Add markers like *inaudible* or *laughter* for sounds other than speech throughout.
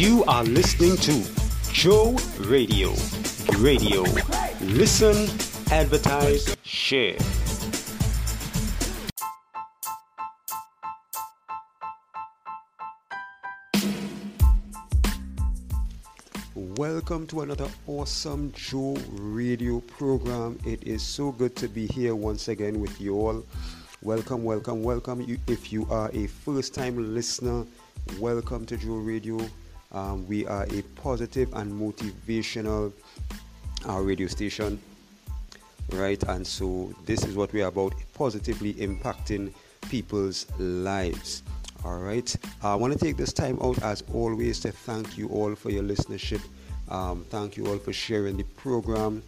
You are listening to Joe Radio. Radio. Listen, advertise, share. Welcome to another awesome Joe Radio program. It is so good to be here once again with you all. Welcome, welcome, welcome. If you are a first time listener, welcome to Joe Radio. Um, we are a positive and motivational uh, radio station, right? And so this is what we are about positively impacting people's lives. All right. I want to take this time out, as always, to thank you all for your listenership. Um, thank you all for sharing the program.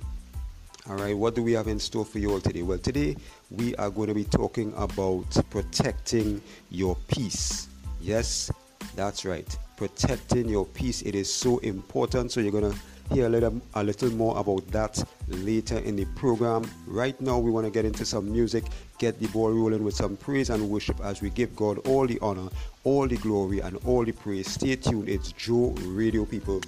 All right. What do we have in store for you all today? Well, today we are going to be talking about protecting your peace. Yes, that's right. Protecting your peace. It is so important. So you're to hear a little, a little more about that later in the program. Right now, we want to get into some music, get the ball rolling with some praise and worship as we give God all the honor, all the glory, and all the praise. Stay tuned. It's Joe Radio People.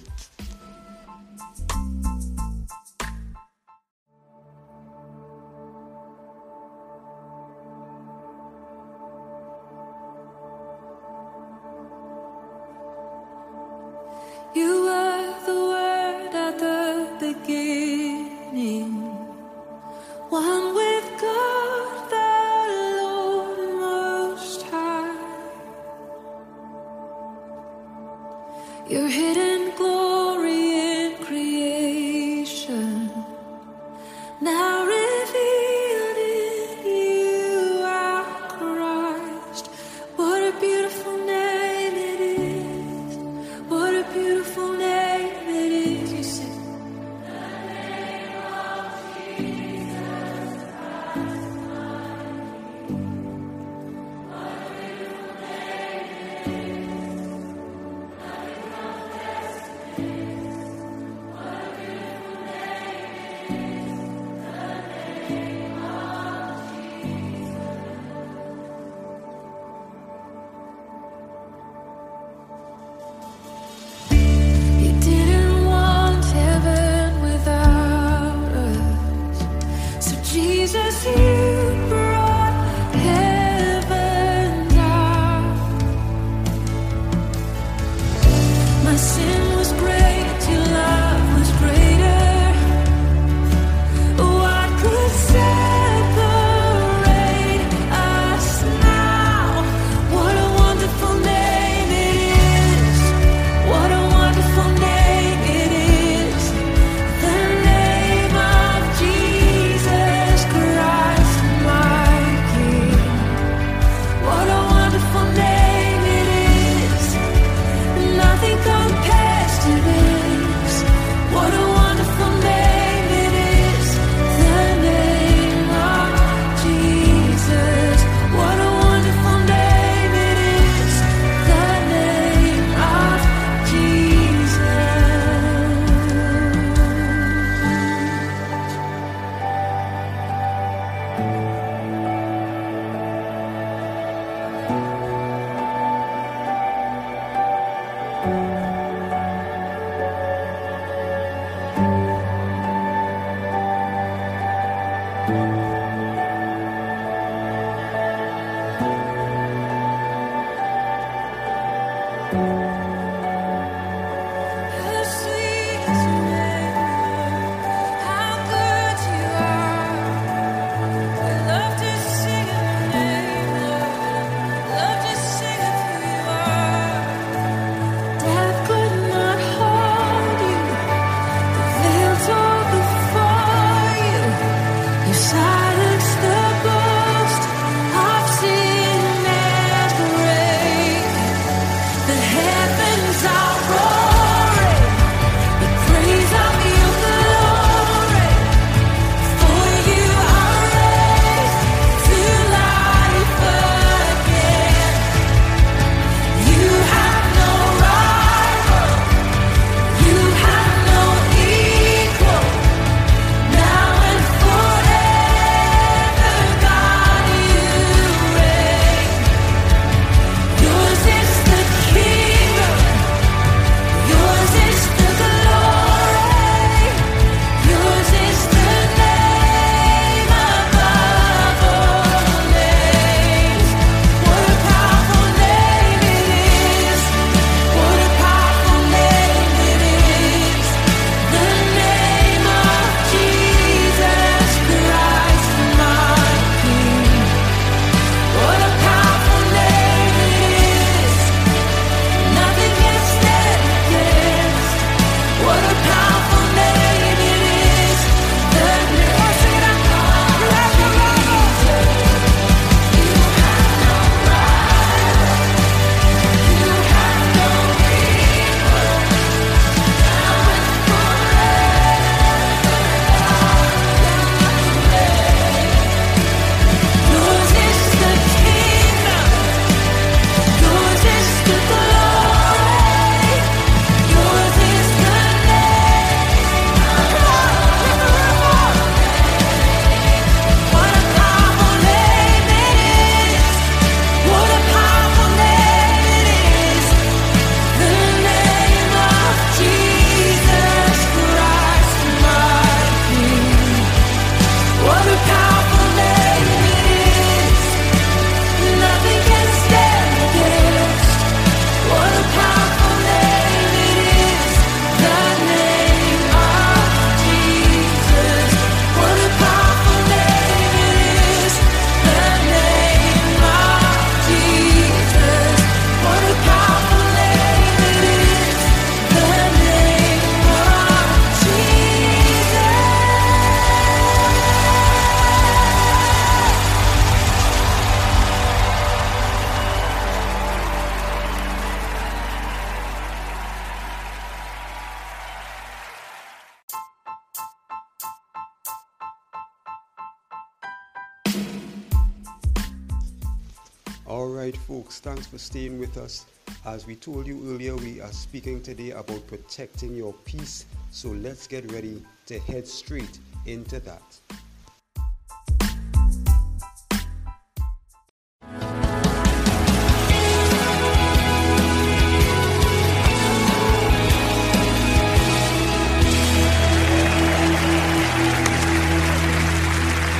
Thanks for staying with us. As we told you earlier, we are speaking today about protecting your peace. So let's get ready to head straight into that.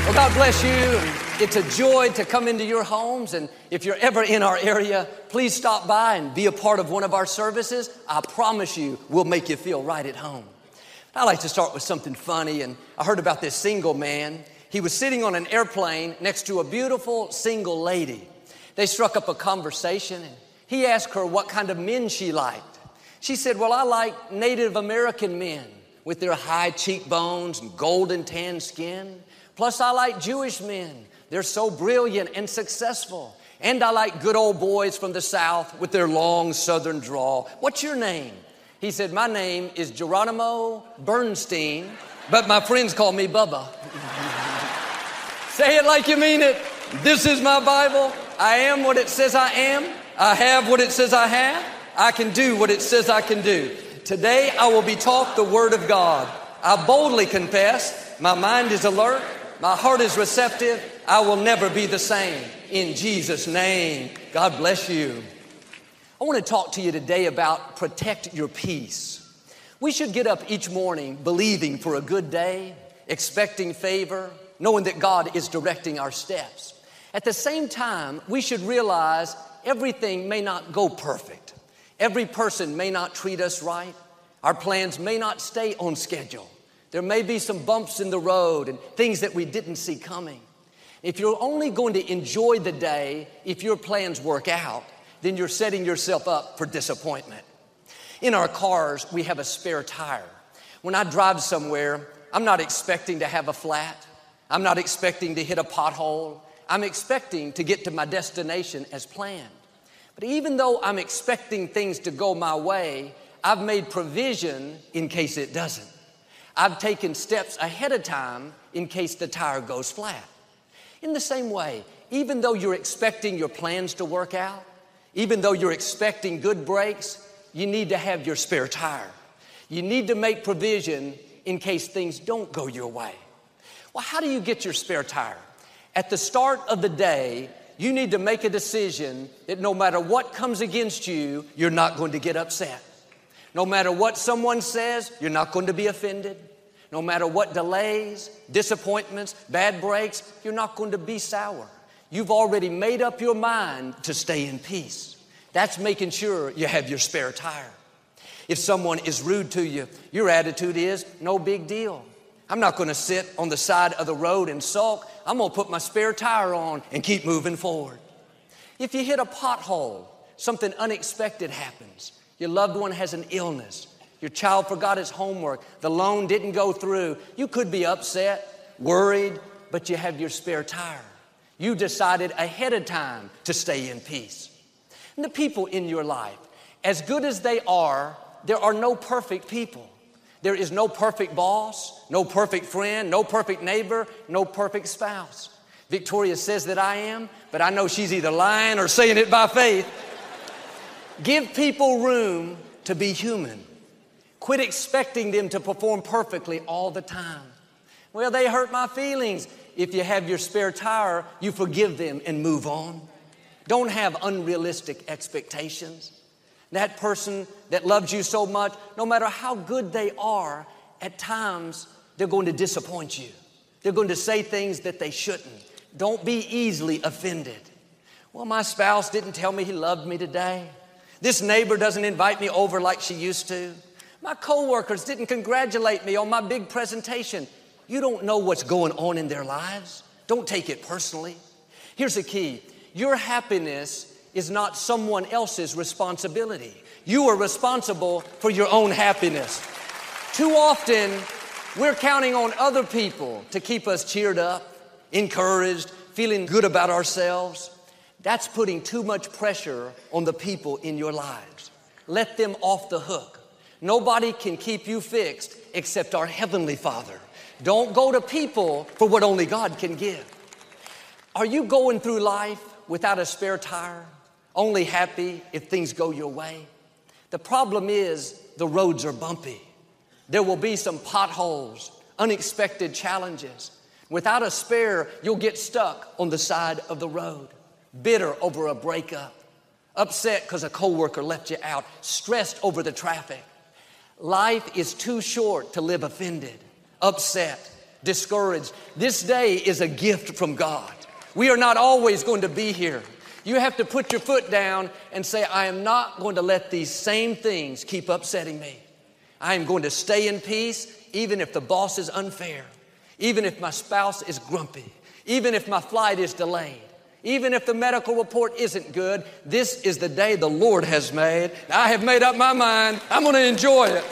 Well, God bless you. It's a joy to come into your homes. And if you're ever in our area, please stop by and be a part of one of our services. I promise you, we'll make you feel right at home. I like to start with something funny. And I heard about this single man. He was sitting on an airplane next to a beautiful single lady. They struck up a conversation and he asked her what kind of men she liked. She said, Well, I like Native American men with their high cheekbones and golden tan skin. Plus, I like Jewish men they're so brilliant and successful. And I like good old boys from the South with their long Southern drawl. What's your name? He said, My name is Geronimo Bernstein, but my friends call me Bubba. *laughs* Say it like you mean it. This is my Bible. I am what it says I am. I have what it says I have. I can do what it says I can do. Today I will be taught the Word of God. I boldly confess, my mind is alert, my heart is receptive. I will never be the same. In Jesus' name, God bless you. I want to talk to you today about protect your peace. We should get up each morning believing for a good day, expecting favor, knowing that God is directing our steps. At the same time, we should realize everything may not go perfect. Every person may not treat us right. Our plans may not stay on schedule. There may be some bumps in the road and things that we didn't see coming. If you're only going to enjoy the day if your plans work out, then you're setting yourself up for disappointment. In our cars, we have a spare tire. When I drive somewhere, I'm not expecting to have a flat. I'm not expecting to hit a pothole. I'm expecting to get to my destination as planned. But even though I'm expecting things to go my way, I've made provision in case it doesn't. I've taken steps ahead of time in case the tire goes flat. In the same way, even though you're expecting your plans to work out, even though you're expecting good breaks, you need to have your spare tire. You need to make provision in case things don't go your way. Well, how do you get your spare tire? At the start of the day, you need to make a decision that no matter what comes against you, you're not going to get upset. No matter what someone says, you're not going to be offended. No matter what delays, disappointments, bad breaks, you're not going to be sour. You've already made up your mind to stay in peace. That's making sure you have your spare tire. If someone is rude to you, your attitude is no big deal. I'm not going to sit on the side of the road and sulk. I'm going to put my spare tire on and keep moving forward. If you hit a pothole, something unexpected happens. Your loved one has an illness. Your child forgot his homework. The loan didn't go through. You could be upset, worried, but you have your spare tire. You decided ahead of time to stay in peace. And the people in your life, as good as they are, there are no perfect people. There is no perfect boss, no perfect friend, no perfect neighbor, no perfect spouse. Victoria says that I am, but I know she's either lying or saying it by faith. Give people room to be human. Quit expecting them to perform perfectly all the time. Well, they hurt my feelings. If you have your spare tire, you forgive them and move on. Don't have unrealistic expectations. That person that loves you so much, no matter how good they are, at times they're going to disappoint you. They're going to say things that they shouldn't. Don't be easily offended. Well, my spouse didn't tell me he loved me today. This neighbor doesn't invite me over like she used to. My coworkers didn't congratulate me on my big presentation. You don't know what's going on in their lives. Don't take it personally. Here's the key your happiness is not someone else's responsibility. You are responsible for your own happiness. Too often, we're counting on other people to keep us cheered up, encouraged, feeling good about ourselves. That's putting too much pressure on the people in your lives. Let them off the hook. Nobody can keep you fixed except our Heavenly Father. Don't go to people for what only God can give. Are you going through life without a spare tire, only happy if things go your way? The problem is the roads are bumpy. There will be some potholes, unexpected challenges. Without a spare, you'll get stuck on the side of the road, bitter over a breakup, upset because a coworker left you out, stressed over the traffic. Life is too short to live offended, upset, discouraged. This day is a gift from God. We are not always going to be here. You have to put your foot down and say, I am not going to let these same things keep upsetting me. I am going to stay in peace even if the boss is unfair, even if my spouse is grumpy, even if my flight is delayed, even if the medical report isn't good. This is the day the Lord has made. I have made up my mind. I'm going to enjoy it.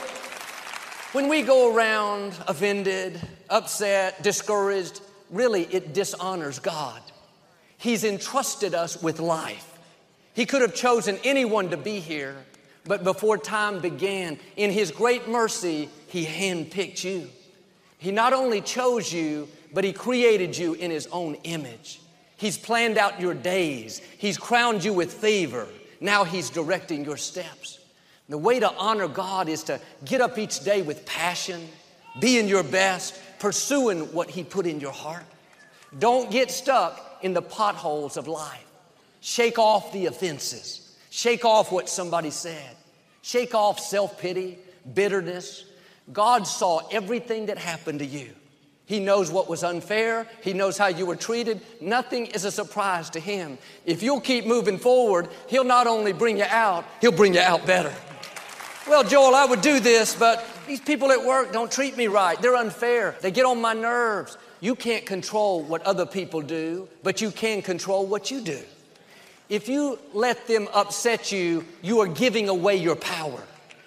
When we go around offended, upset, discouraged, really it dishonors God. He's entrusted us with life. He could have chosen anyone to be here, but before time began, in His great mercy, He handpicked you. He not only chose you, but He created you in His own image. He's planned out your days, He's crowned you with favor. Now He's directing your steps. The way to honor God is to get up each day with passion, be in your best, pursuing what He put in your heart. Don't get stuck in the potholes of life. Shake off the offenses. Shake off what somebody said. Shake off self pity, bitterness. God saw everything that happened to you. He knows what was unfair. He knows how you were treated. Nothing is a surprise to Him. If you'll keep moving forward, He'll not only bring you out, He'll bring you out better. Well, Joel, I would do this, but these people at work don't treat me right. They're unfair. They get on my nerves. You can't control what other people do, but you can control what you do. If you let them upset you, you are giving away your power.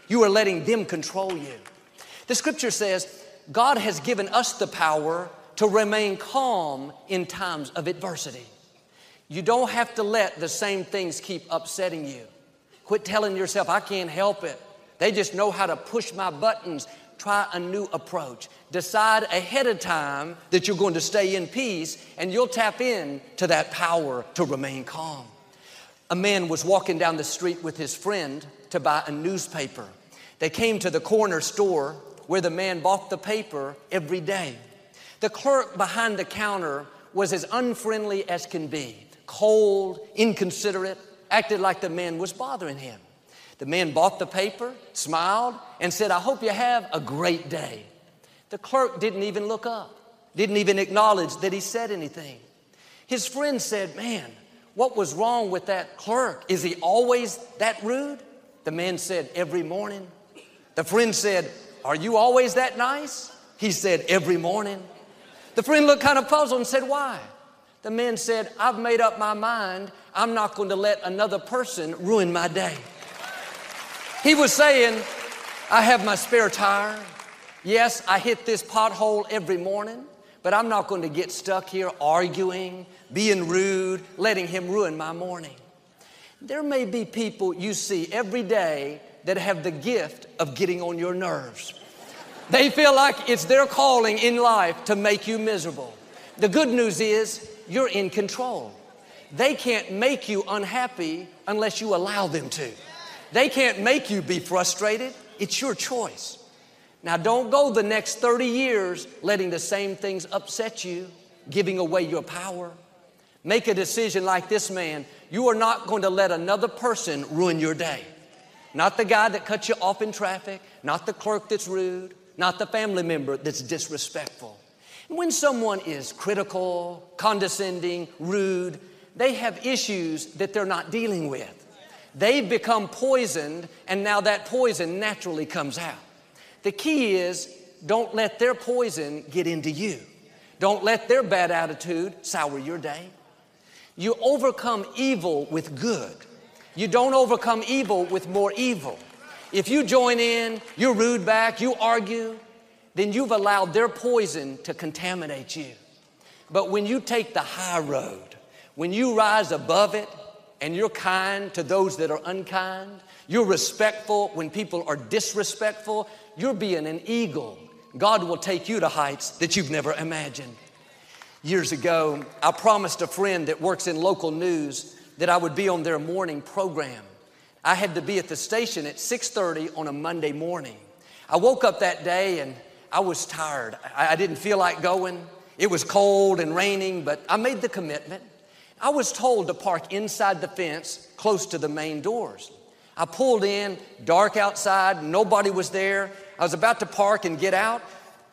You are letting them control you. The scripture says, God has given us the power to remain calm in times of adversity. You don't have to let the same things keep upsetting you. Quit telling yourself, I can't help it. They just know how to push my buttons try a new approach. Decide ahead of time that you're going to stay in peace and you'll tap in to that power to remain calm. A man was walking down the street with his friend to buy a newspaper. They came to the corner store where the man bought the paper every day. The clerk behind the counter was as unfriendly as can be, cold, inconsiderate, acted like the man was bothering him. The man bought the paper, smiled, and said, I hope you have a great day. The clerk didn't even look up, didn't even acknowledge that he said anything. His friend said, Man, what was wrong with that clerk? Is he always that rude? The man said, Every morning. The friend said, Are you always that nice? He said, Every morning. The friend looked kind of puzzled and said, Why? The man said, I've made up my mind. I'm not going to let another person ruin my day. He was saying, I have my spare tire. Yes, I hit this pothole every morning, but I'm not going to get stuck here arguing, being rude, letting him ruin my morning. There may be people you see every day that have the gift of getting on your nerves. They feel like it's their calling in life to make you miserable. The good news is you're in control. They can't make you unhappy unless you allow them to. They can't make you be frustrated. It's your choice. Now, don't go the next 30 years letting the same things upset you, giving away your power. Make a decision like this man. You are not going to let another person ruin your day. Not the guy that cuts you off in traffic, not the clerk that's rude, not the family member that's disrespectful. when someone is critical, condescending, rude, they have issues that they're not dealing with. They've become poisoned, and now that poison naturally comes out. The key is don't let their poison get into you. Don't let their bad attitude sour your day. You overcome evil with good. You don't overcome evil with more evil. If you join in, you rude back, you argue, then you've allowed their poison to contaminate you. But when you take the high road, when you rise above it, and you're kind to those that are unkind, you're respectful when people are disrespectful, you're being an eagle. God will take you to heights that you've never imagined. Years ago, I promised a friend that works in local news that I would be on their morning program. I had to be at the station at 6:30 on a Monday morning. I woke up that day and I was tired. I, I didn't feel like going. It was cold and raining, but I made the commitment. I was told to park inside the fence close to the main doors. I pulled in, dark outside, nobody was there. I was about to park and get out.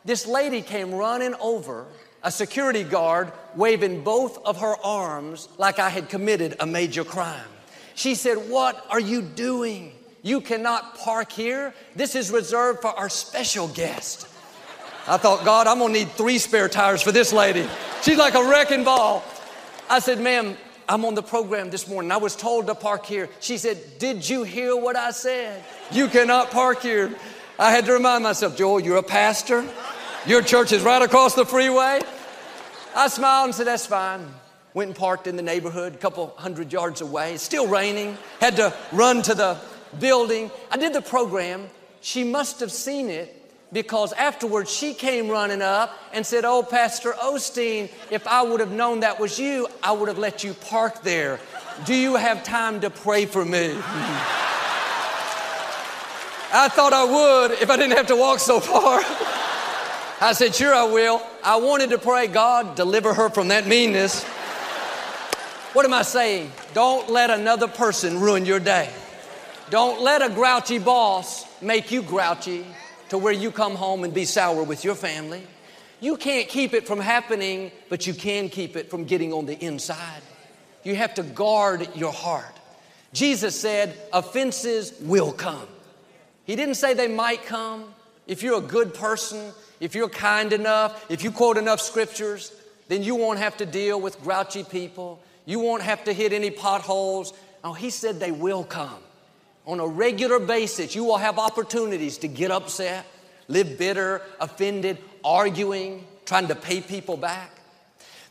This lady came running over, a security guard waving both of her arms like I had committed a major crime. She said, What are you doing? You cannot park here. This is reserved for our special guest. I thought, God, I'm gonna need three spare tires for this lady. She's like a wrecking ball. I said, ma'am, I'm on the program this morning. I was told to park here. She said, Did you hear what I said? You cannot park here. I had to remind myself, Joel, you're a pastor. Your church is right across the freeway. I smiled and said, That's fine. Went and parked in the neighborhood, a couple hundred yards away. It's still raining. Had to run to the building. I did the program. She must have seen it because afterwards she came running up and said, Oh, Pastor Osteen, if I would have known that was you, I would have let you park there. Do you have time to pray for me? *laughs* I thought I would if I didn't have to walk so far. *laughs* I said, Sure, I will. I wanted to pray, God, deliver her from that meanness. What am I saying? Don't let another person ruin your day. Don't let a grouchy boss make you grouchy to where you come home and be sour with your family. You can't keep it from happening, but you can keep it from getting on the inside. You have to guard your heart. Jesus said, offenses will come. He didn't say they might come. If you're a good person, if you're kind enough, if you quote enough scriptures, then you won't have to deal with grouchy people. You won't have to hit any potholes. No, he said they will come on a regular basis, you will have opportunities to get upset, live bitter, offended, arguing, trying to pay people back.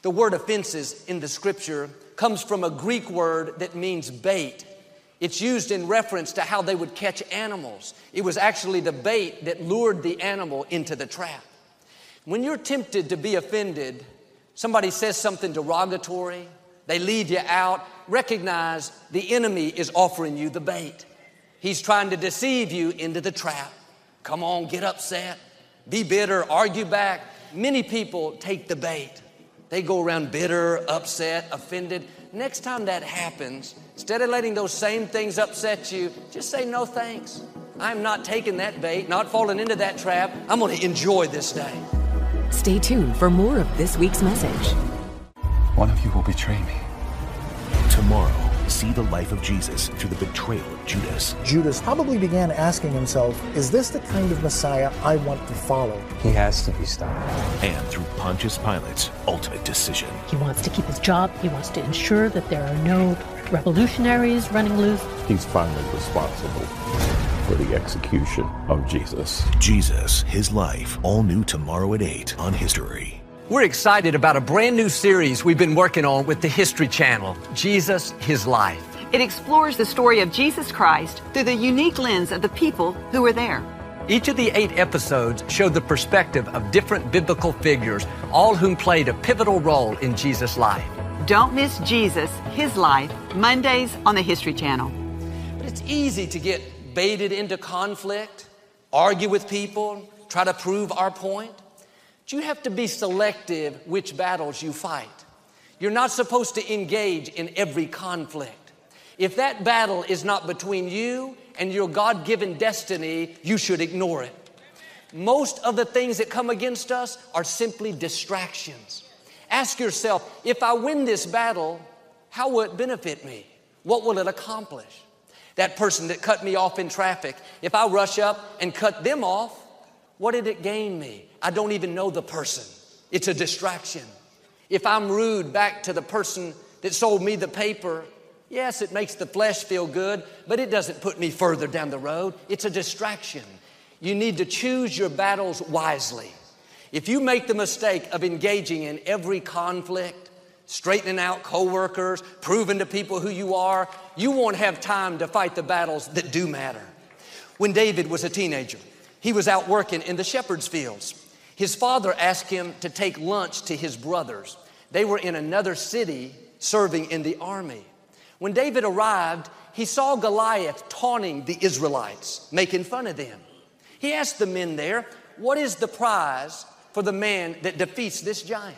The word offenses in the scripture comes from a Greek word that means bait. It's used in reference to how they would catch animals. It was actually the bait that lured the animal into the trap. When you're tempted to be offended, somebody says something derogatory, they lead you out, recognize the enemy is offering you the bait. He's trying to deceive you into the trap. Come on, get upset, be bitter, argue back. Many people take the bait. They go around bitter, upset, offended. Next time that happens, instead of letting those same things upset you, just say no thanks. I'm not taking that bait, not falling into that trap. I'm going to enjoy this day. Stay tuned for more of this week's message. One of you will betray me. Tomorrow see the life of Jesus through the betrayal of Judas. Judas probably began asking himself, Is this the kind of Messiah I want to follow? He has to be stopped. And through Pontius Pilate's ultimate decision. He wants to keep his job, he wants to ensure that there are no revolutionaries running loose. He's finally responsible for the execution of Jesus. Jesus, his life, all new tomorrow at 8 on History. We're excited about a brand new series we've been working on with the History Channel Jesus, His Life. It explores the story of Jesus Christ through the unique lens of the people who were there. Each of the eight episodes showed the perspective of different biblical figures, all whom played a pivotal role in Jesus' life. Don't miss Jesus, His Life, Mondays on the History Channel. But it's easy to get baited into conflict, argue with people, try to prove our point you have to be selective which battles you fight. You're not supposed to engage in every conflict. If that battle is not between you and your God given destiny, you should ignore it. Most of the things that come against us are simply distractions. Ask yourself if I win this battle, how will it benefit me? What will it accomplish? That person that cut me off in traffic, if I rush up and cut them off, what did it gain me? I don't even know the person. It's a distraction. If I'm rude back to the person that sold me the paper, yes, it makes the flesh feel good, but it doesn't put me further down the road. It's a distraction. You need to choose your battles wisely. If you make the mistake of engaging in every conflict, straightening out coworkers, proving to people who you are, you won't have time to fight the battles that do matter. When David was a teenager, he was out working in the shepherd's fields. His father asked him to take lunch to his brothers. They were in another city serving in the army. When David arrived, he saw Goliath taunting the Israelites, making fun of them. He asked the men there, What is the prize for the man that defeats this giant?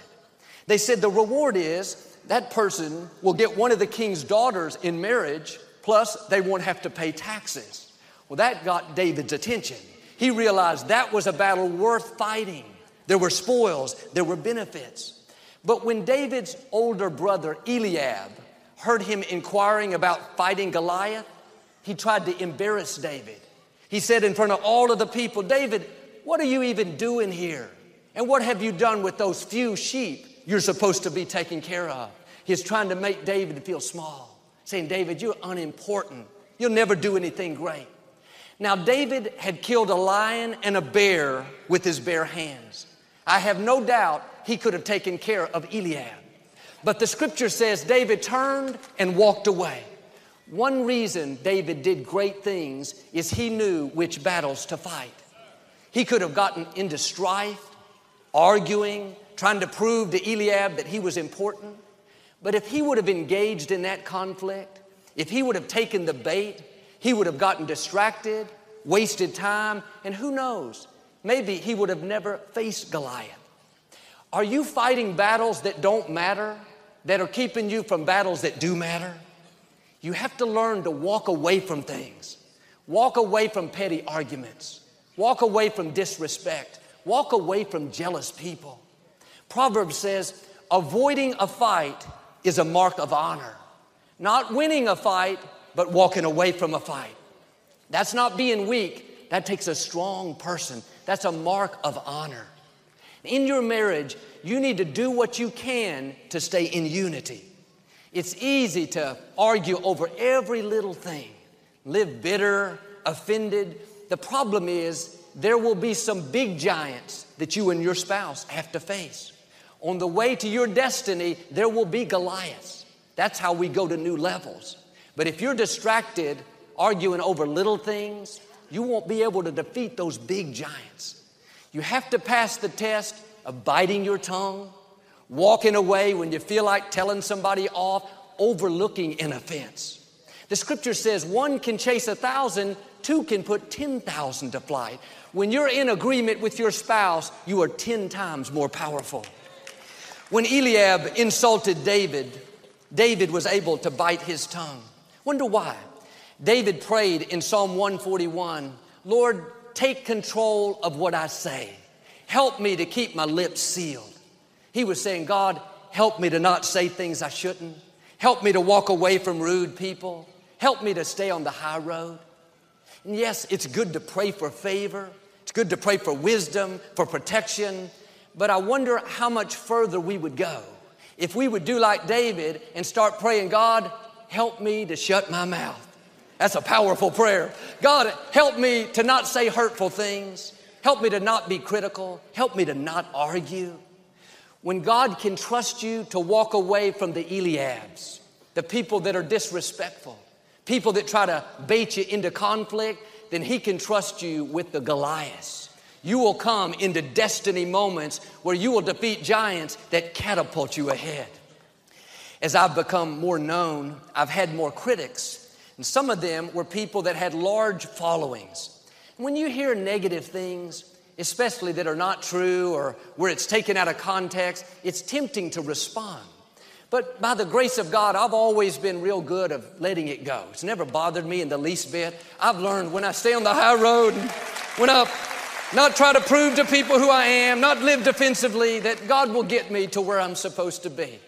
They said, The reward is that person will get one of the king's daughters in marriage, plus they won't have to pay taxes. Well, that got David's attention. He realized that was a battle worth fighting. There were spoils, there were benefits. But when David's older brother Eliab heard him inquiring about fighting Goliath, he tried to embarrass David. He said in front of all of the people, David, what are you even doing here? And what have you done with those few sheep you're supposed to be taking care of? He's trying to make David feel small, saying, David, you're unimportant. You'll never do anything great. Now, David had killed a lion and a bear with his bare hands. I have no doubt he could have taken care of Eliab. But the scripture says David turned and walked away. One reason David did great things is he knew which battles to fight. He could have gotten into strife, arguing, trying to prove to Eliab that he was important. But if he would have engaged in that conflict, if he would have taken the bait, he would have gotten distracted, wasted time, and who knows, maybe he would have never faced Goliath. Are you fighting battles that don't matter, that are keeping you from battles that do matter? You have to learn to walk away from things, walk away from petty arguments, walk away from disrespect, walk away from jealous people. Proverbs says, avoiding a fight is a mark of honor. Not winning a fight, but walking away from a fight. That's not being weak. That takes a strong person. That's a mark of honor. In your marriage, you need to do what you can to stay in unity. It's easy to argue over every little thing, live bitter, offended. The problem is there will be some big giants that you and your spouse have to face. On the way to your destiny, there will be Goliaths. That's how we go to new levels. But if you're distracted arguing over little things, you won't be able to defeat those big giants. You have to pass the test of biting your tongue, walking away when you feel like telling somebody off, overlooking an offense. The scripture says one can chase a thousand, two can put 10,000 to flight. When you're in agreement with your spouse, you are 10 times more powerful. When Eliab insulted David, David was able to bite his tongue. Wonder why? David prayed in Psalm 141 Lord, take control of what I say. Help me to keep my lips sealed. He was saying, God, help me to not say things I shouldn't. Help me to walk away from rude people. Help me to stay on the high road. And yes, it's good to pray for favor. It's good to pray for wisdom, for protection, but I wonder how much further we would go if we would do like David and start praying, God, help me to shut my mouth. That's a powerful prayer. God, help me to not say hurtful things. Help me to not be critical. Help me to not argue. When God can trust you to walk away from the Eliabs, the people that are disrespectful, people that try to bait you into conflict, then He can trust you with the Goliaths you will come into destiny moments where you will defeat giants that catapult you ahead. As I've become more known, I've had more critics, and some of them were people that had large followings. When you hear negative things, especially that are not true or where it's taken out of context, it's tempting to respond. But by the grace of God, I've always been real good of letting it go. It's never bothered me in the least bit. I've learned when I stay on the high road, when I not try to prove to people who I am, not live defensively, that God will get me to where I'm supposed to be.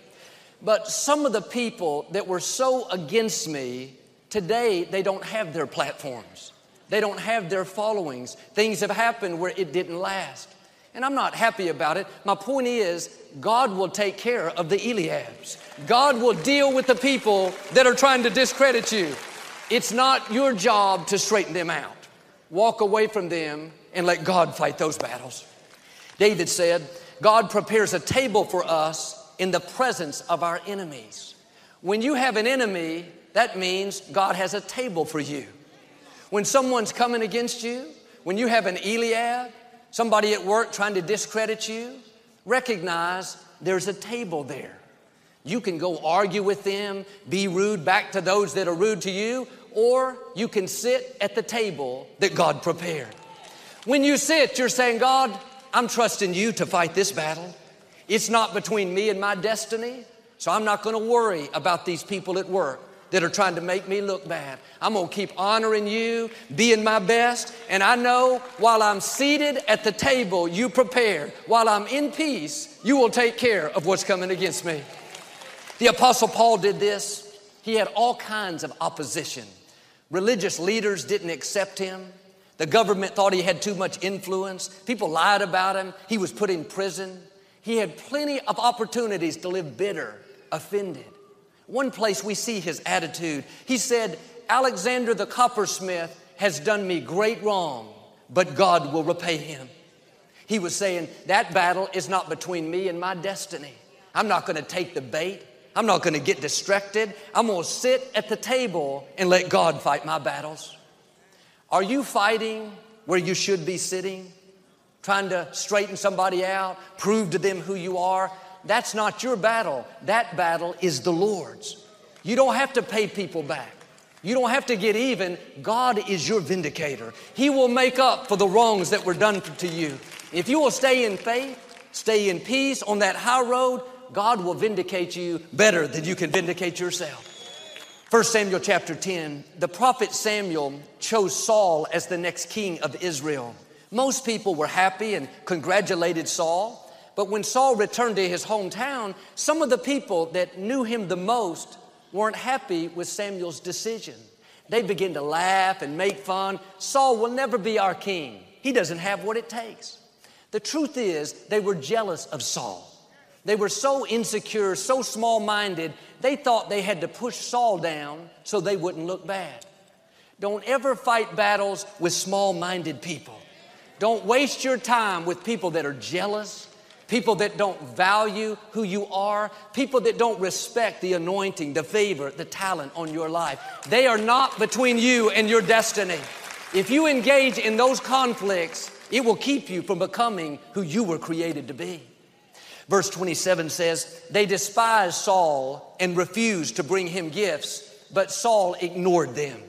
But some of the people that were so against me, today they don't have their platforms. They don't have their followings. Things have happened where it didn't last. And I'm not happy about it. My point is, God will take care of the Eliabs. God will deal with the people that are trying to discredit you. It's not your job to straighten them out. Walk away from them and let God fight those battles. David said, God prepares a table for us in the presence of our enemies. When you have an enemy, that means God has a table for you. When someone's coming against you, when you have an Eliab, somebody at work trying to discredit you, recognize there's a table there. You can go argue with them, be rude back to those that are rude to you, or you can sit at the table that God prepared. When you sit, you're saying, God, I'm trusting you to fight this battle. It's not between me and my destiny, so I'm not going to worry about these people at work that are trying to make me look bad. I'm going to keep honoring you, being my best, and I know while I'm seated at the table you prepared, while I'm in peace, you will take care of what's coming against me. The Apostle Paul did this. He had all kinds of opposition. Religious leaders didn't accept him. The government thought he had too much influence. People lied about him. He was put in prison. He had plenty of opportunities to live bitter, offended. One place we see his attitude. He said, Alexander the coppersmith has done me great wrong, but God will repay him. He was saying, That battle is not between me and my destiny. I'm not going to take the bait. I'm not going to get distracted. I'm going to sit at the table and let God fight my battles. Are you fighting where you should be sitting? Trying to straighten somebody out, prove to them who you are? That's not your battle. That battle is the Lord's. You don't have to pay people back. You don't have to get even. God is your vindicator. He will make up for the wrongs that were done to you. If you will stay in faith, stay in peace on that high road, God will vindicate you better than you can vindicate yourself. 1 Samuel chapter 10, the prophet Samuel chose Saul as the next king of Israel. Most people were happy and congratulated Saul, but when Saul returned to his hometown, some of the people that knew him the most weren't happy with Samuel's decision. They began to laugh and make fun. Saul will never be our king. He doesn't have what it takes. The truth is, they were jealous of Saul. They were so insecure, so small minded, they thought they had to push Saul down so they wouldn't look bad. Don't ever fight battles with small minded people. Don't waste your time with people that are jealous, people that don't value who you are, people that don't respect the anointing, the favor, the talent on your life. They are not between you and your destiny. If you engage in those conflicts, it will keep you from becoming who you were created to be. Verse 27 says, They despised Saul and refused to bring him gifts, but Saul ignored them.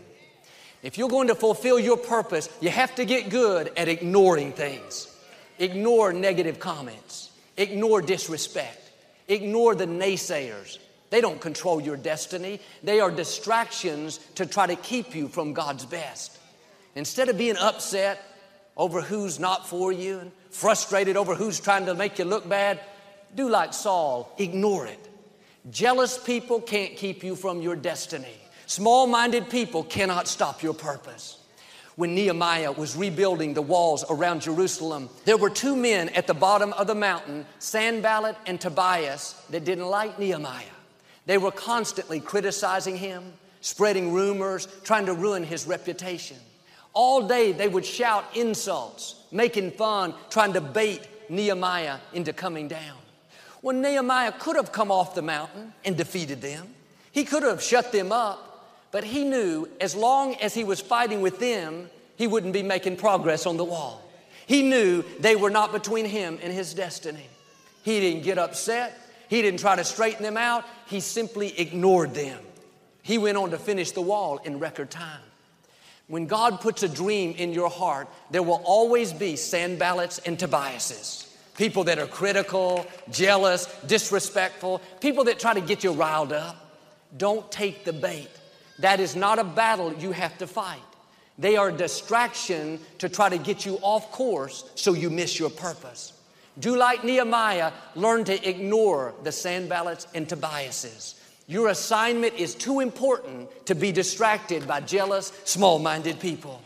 If you're going to fulfill your purpose, you have to get good at ignoring things. Ignore negative comments, ignore disrespect, ignore the naysayers. They don't control your destiny, they are distractions to try to keep you from God's best. Instead of being upset over who's not for you and frustrated over who's trying to make you look bad, do like Saul, ignore it. Jealous people can't keep you from your destiny. Small minded people cannot stop your purpose. When Nehemiah was rebuilding the walls around Jerusalem, there were two men at the bottom of the mountain, Sanballat and Tobias, that didn't like Nehemiah. They were constantly criticizing him, spreading rumors, trying to ruin his reputation. All day they would shout insults, making fun, trying to bait Nehemiah into coming down. When Nehemiah could have come off the mountain and defeated them. He could have shut them up, but he knew as long as he was fighting with them, he wouldn't be making progress on the wall. He knew they were not between him and his destiny. He didn't get upset. He didn't try to straighten them out. He simply ignored them. He went on to finish the wall in record time. When God puts a dream in your heart, there will always be Sanballats and Tobiases people that are critical, jealous, disrespectful, people that try to get you riled up. Don't take the bait. That is not a battle you have to fight. They are a distraction to try to get you off course so you miss your purpose. Do like Nehemiah, learn to ignore the Sanballats and Tobiases. Your assignment is too important to be distracted by jealous, small minded people.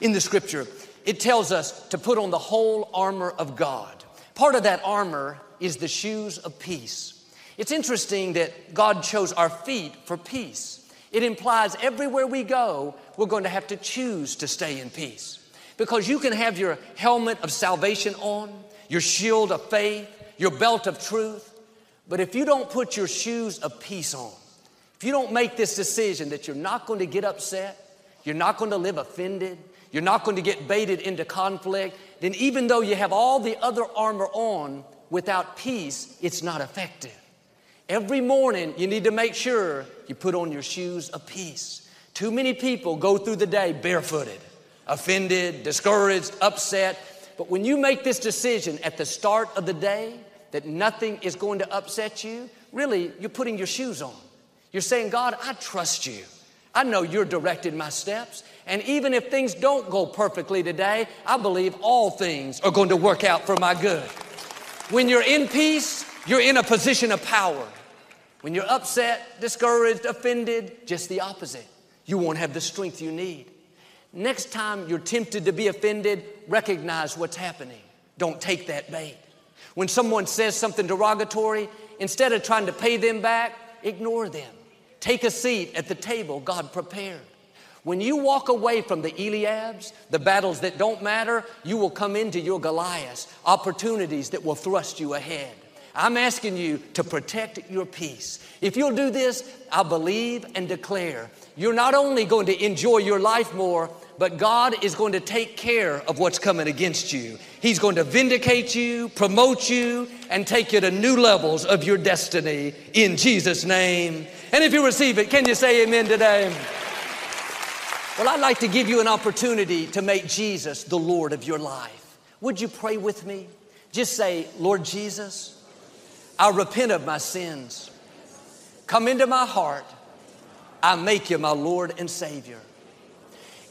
In the scripture, it tells us to put on the whole armor of God. Part of that armor is the shoes of peace. It's interesting that God chose our feet for peace. It implies everywhere we go, we're going to have to choose to stay in peace. Because you can have your helmet of salvation on, your shield of faith, your belt of truth, but if you don't put your shoes of peace on, if you don't make this decision that you're not going to get upset, you're not going to live offended, you're not going to get baited into conflict, then even though you have all the other armor on, Without peace, it's not effective. Every morning, you need to make sure you put on your shoes of peace. Too many people go through the day barefooted, offended, discouraged, upset. But when you make this decision at the start of the day that nothing is going to upset you, really, you're putting your shoes on. You're saying, God, I trust you. I know you're directing my steps. And even if things don't go perfectly today, I believe all things are going to work out for my good. When you're in peace, you're in a position of power. When you're upset, discouraged, offended, just the opposite. You won't have the strength you need. Next time you're tempted to be offended, recognize what's happening. Don't take that bait. When someone says something derogatory, instead of trying to pay them back, ignore them. Take a seat at the table God prepared. When you walk away from the Eliabs, the battles that don't matter, you will come into your Goliaths, opportunities that will thrust you ahead. I'm asking you to protect your peace. If you'll do this, I believe and declare you're not only going to enjoy your life more, but God is going to take care of what's coming against you. He's going to vindicate you, promote you, and take you to new levels of your destiny in Jesus' name. And if you receive it, can you say amen today? Well, I'd like to give you an opportunity to make Jesus the Lord of your life. Would you pray with me? Just say, Lord Jesus, I repent of my sins. Come into my heart. I make you my Lord and Savior.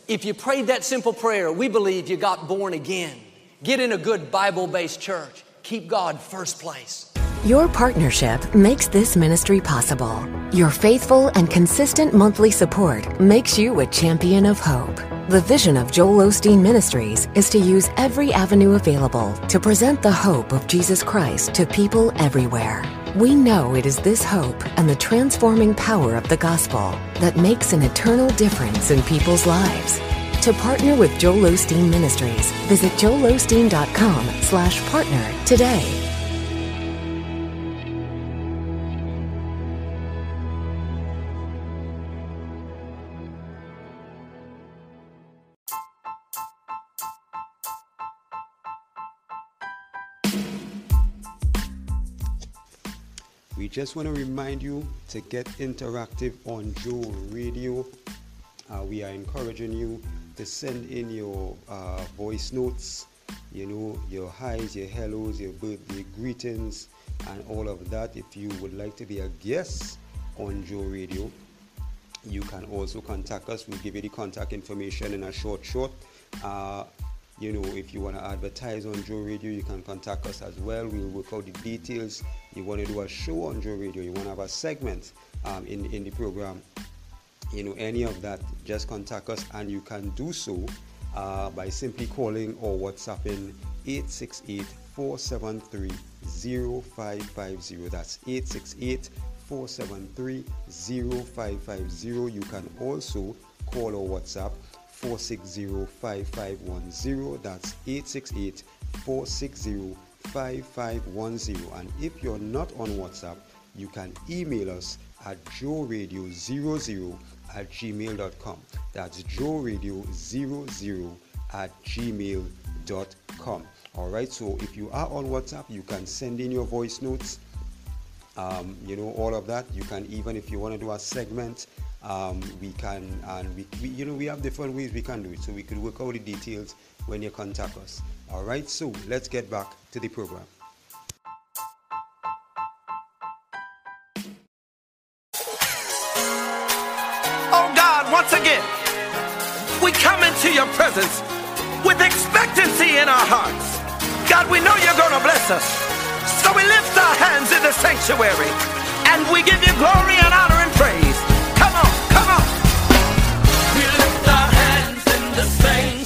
If you prayed that simple prayer, we believe you got born again. Get in a good Bible based church. Keep God first place. Your partnership makes this ministry possible. Your faithful and consistent monthly support makes you a champion of hope. The vision of Joel Osteen Ministries is to use every avenue available to present the hope of Jesus Christ to people everywhere. We know it is this hope and the transforming power of the gospel that makes an eternal difference in people's lives. To partner with Joel Osteen Ministries, visit joelosteen.com slash partner today. Just want to remind you to get interactive on Joe Radio. Uh, we are encouraging you to send in your uh, voice notes, you know, your highs, your hellos, your birthday greetings, and all of that. If you would like to be a guest on Joe Radio, you can also contact us. We'll give you the contact information in a short, short. Uh, you know, if you want to advertise on Joe Radio, you can contact us as well. We'll work out the details. You want to do a show on Joe Radio, you want to have a segment um, in, in the program, you know, any of that, just contact us and you can do so uh, by simply calling or WhatsApping 868 473 0550. That's 868 473 0550. You can also call or WhatsApp 460-5510. That's 868-460-5510. And if you're not on WhatsApp, you can email us at joeradio00 at gmail.com. That's joeradio00 at gmail.com. All right, so if you are on WhatsApp, you can send in your voice notes. Um, you know, all of that. You can even, if you want to do a segment, um, we can and we, we, you know we have different ways we can do it so we could work out the details when you contact us all right so let's get back to the program oh god once again we come into your presence with expectancy in our hearts god we know you're gonna bless us so we lift our hands in the sanctuary and we give you glory and honor and praise Come on, come on. We lift our hands in the sanctuary.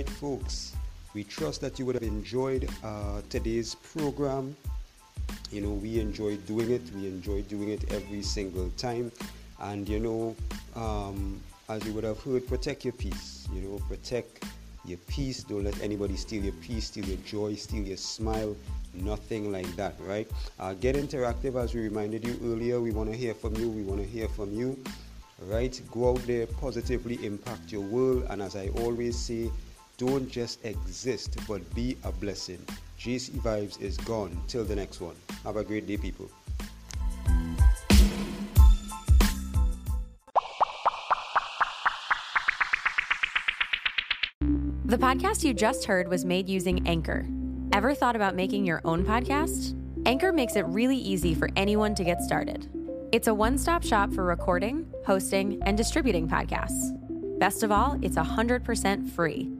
Right, folks. We trust that you would have enjoyed uh, today's program. You know, we enjoy doing it. We enjoy doing it every single time. And you know, um, as you would have heard, protect your peace. You know, protect your peace. Don't let anybody steal your peace, steal your joy, steal your smile. Nothing like that, right? Uh, get interactive as we reminded you earlier. We want to hear from you. We want to hear from you, right? Go out there, positively impact your world. And as I always say, don't just exist, but be a blessing. JC Vibes is gone. Till the next one. Have a great day, people. The podcast you just heard was made using Anchor. Ever thought about making your own podcast? Anchor makes it really easy for anyone to get started. It's a one stop shop for recording, hosting, and distributing podcasts. Best of all, it's 100% free.